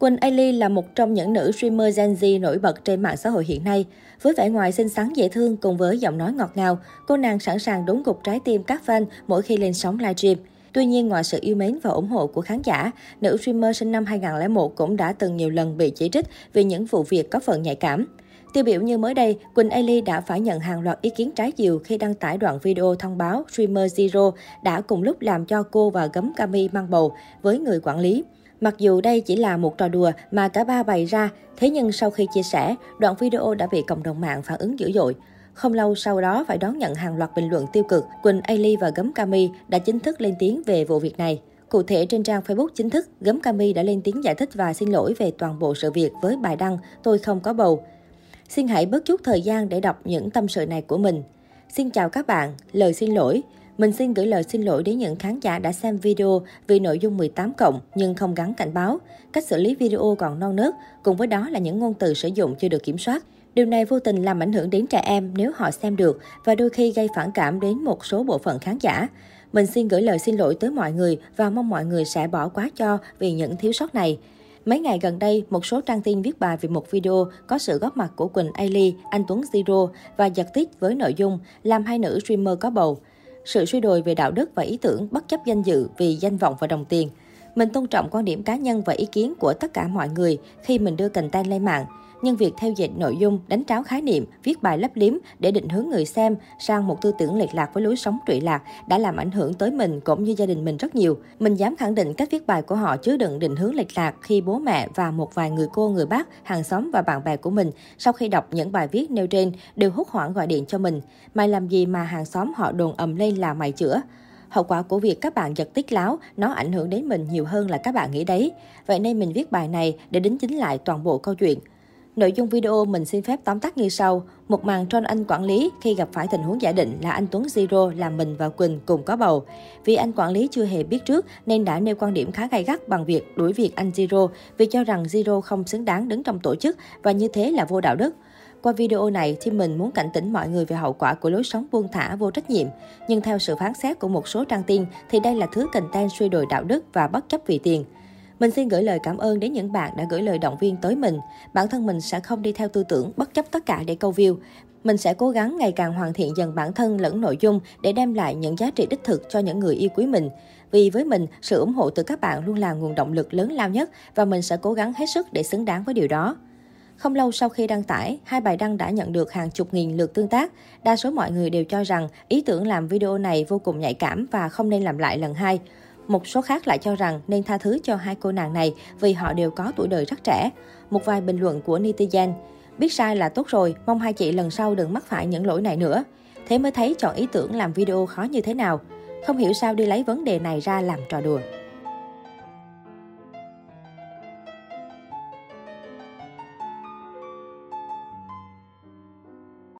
Quỳnh Ailey là một trong những nữ streamer Gen Z nổi bật trên mạng xã hội hiện nay. Với vẻ ngoài xinh xắn dễ thương cùng với giọng nói ngọt ngào, cô nàng sẵn sàng đốn gục trái tim các fan mỗi khi lên sóng livestream. Tuy nhiên, ngoài sự yêu mến và ủng hộ của khán giả, nữ streamer sinh năm 2001 cũng đã từng nhiều lần bị chỉ trích vì những vụ việc có phần nhạy cảm. Tiêu biểu như mới đây, Quỳnh Ailey đã phải nhận hàng loạt ý kiến trái chiều khi đăng tải đoạn video thông báo streamer Zero đã cùng lúc làm cho cô và gấm Cami mang bầu với người quản lý. Mặc dù đây chỉ là một trò đùa mà cả ba bày ra, thế nhưng sau khi chia sẻ, đoạn video đã bị cộng đồng mạng phản ứng dữ dội. Không lâu sau đó phải đón nhận hàng loạt bình luận tiêu cực, Quỳnh Ailey và Gấm Cami đã chính thức lên tiếng về vụ việc này. Cụ thể trên trang Facebook chính thức, Gấm Cami đã lên tiếng giải thích và xin lỗi về toàn bộ sự việc với bài đăng Tôi không có bầu. Xin hãy bớt chút thời gian để đọc những tâm sự này của mình. Xin chào các bạn, lời xin lỗi. Mình xin gửi lời xin lỗi đến những khán giả đã xem video vì nội dung 18 cộng nhưng không gắn cảnh báo. Cách xử lý video còn non nớt, cùng với đó là những ngôn từ sử dụng chưa được kiểm soát. Điều này vô tình làm ảnh hưởng đến trẻ em nếu họ xem được và đôi khi gây phản cảm đến một số bộ phận khán giả. Mình xin gửi lời xin lỗi tới mọi người và mong mọi người sẽ bỏ quá cho vì những thiếu sót này. Mấy ngày gần đây, một số trang tin viết bài về một video có sự góp mặt của Quỳnh Ailey, anh Tuấn Zero và giật tít với nội dung làm hai nữ streamer có bầu. Sự suy đồi về đạo đức và ý tưởng bất chấp danh dự vì danh vọng và đồng tiền. Mình tôn trọng quan điểm cá nhân và ý kiến của tất cả mọi người khi mình đưa content lên mạng nhưng việc theo dệt nội dung, đánh tráo khái niệm, viết bài lấp liếm để định hướng người xem sang một tư tưởng lệch lạc với lối sống trụy lạc đã làm ảnh hưởng tới mình cũng như gia đình mình rất nhiều. Mình dám khẳng định cách viết bài của họ chứa đựng định hướng lệch lạc khi bố mẹ và một vài người cô, người bác, hàng xóm và bạn bè của mình sau khi đọc những bài viết nêu trên đều hốt hoảng gọi điện cho mình. Mày làm gì mà hàng xóm họ đồn ầm lên là mày chữa? Hậu quả của việc các bạn giật tiết láo, nó ảnh hưởng đến mình nhiều hơn là các bạn nghĩ đấy. Vậy nên mình viết bài này để đính chính lại toàn bộ câu chuyện. Nội dung video mình xin phép tóm tắt như sau. Một màn John Anh quản lý khi gặp phải tình huống giả định là anh Tuấn Zero làm mình và Quỳnh cùng có bầu. Vì anh quản lý chưa hề biết trước nên đã nêu quan điểm khá gay gắt bằng việc đuổi việc anh Zero vì cho rằng Zero không xứng đáng đứng trong tổ chức và như thế là vô đạo đức. Qua video này, thì mình muốn cảnh tỉnh mọi người về hậu quả của lối sống buông thả vô trách nhiệm. Nhưng theo sự phán xét của một số trang tin, thì đây là thứ content suy đồi đạo đức và bất chấp vì tiền. Mình xin gửi lời cảm ơn đến những bạn đã gửi lời động viên tới mình. Bản thân mình sẽ không đi theo tư tưởng bất chấp tất cả để câu view. Mình sẽ cố gắng ngày càng hoàn thiện dần bản thân lẫn nội dung để đem lại những giá trị đích thực cho những người yêu quý mình. Vì với mình, sự ủng hộ từ các bạn luôn là nguồn động lực lớn lao nhất và mình sẽ cố gắng hết sức để xứng đáng với điều đó. Không lâu sau khi đăng tải, hai bài đăng đã nhận được hàng chục nghìn lượt tương tác. Đa số mọi người đều cho rằng ý tưởng làm video này vô cùng nhạy cảm và không nên làm lại lần hai. Một số khác lại cho rằng nên tha thứ cho hai cô nàng này vì họ đều có tuổi đời rất trẻ. Một vài bình luận của netizen. Biết sai là tốt rồi, mong hai chị lần sau đừng mắc phải những lỗi này nữa. Thế mới thấy chọn ý tưởng làm video khó như thế nào. Không hiểu sao đi lấy vấn đề này ra làm trò đùa.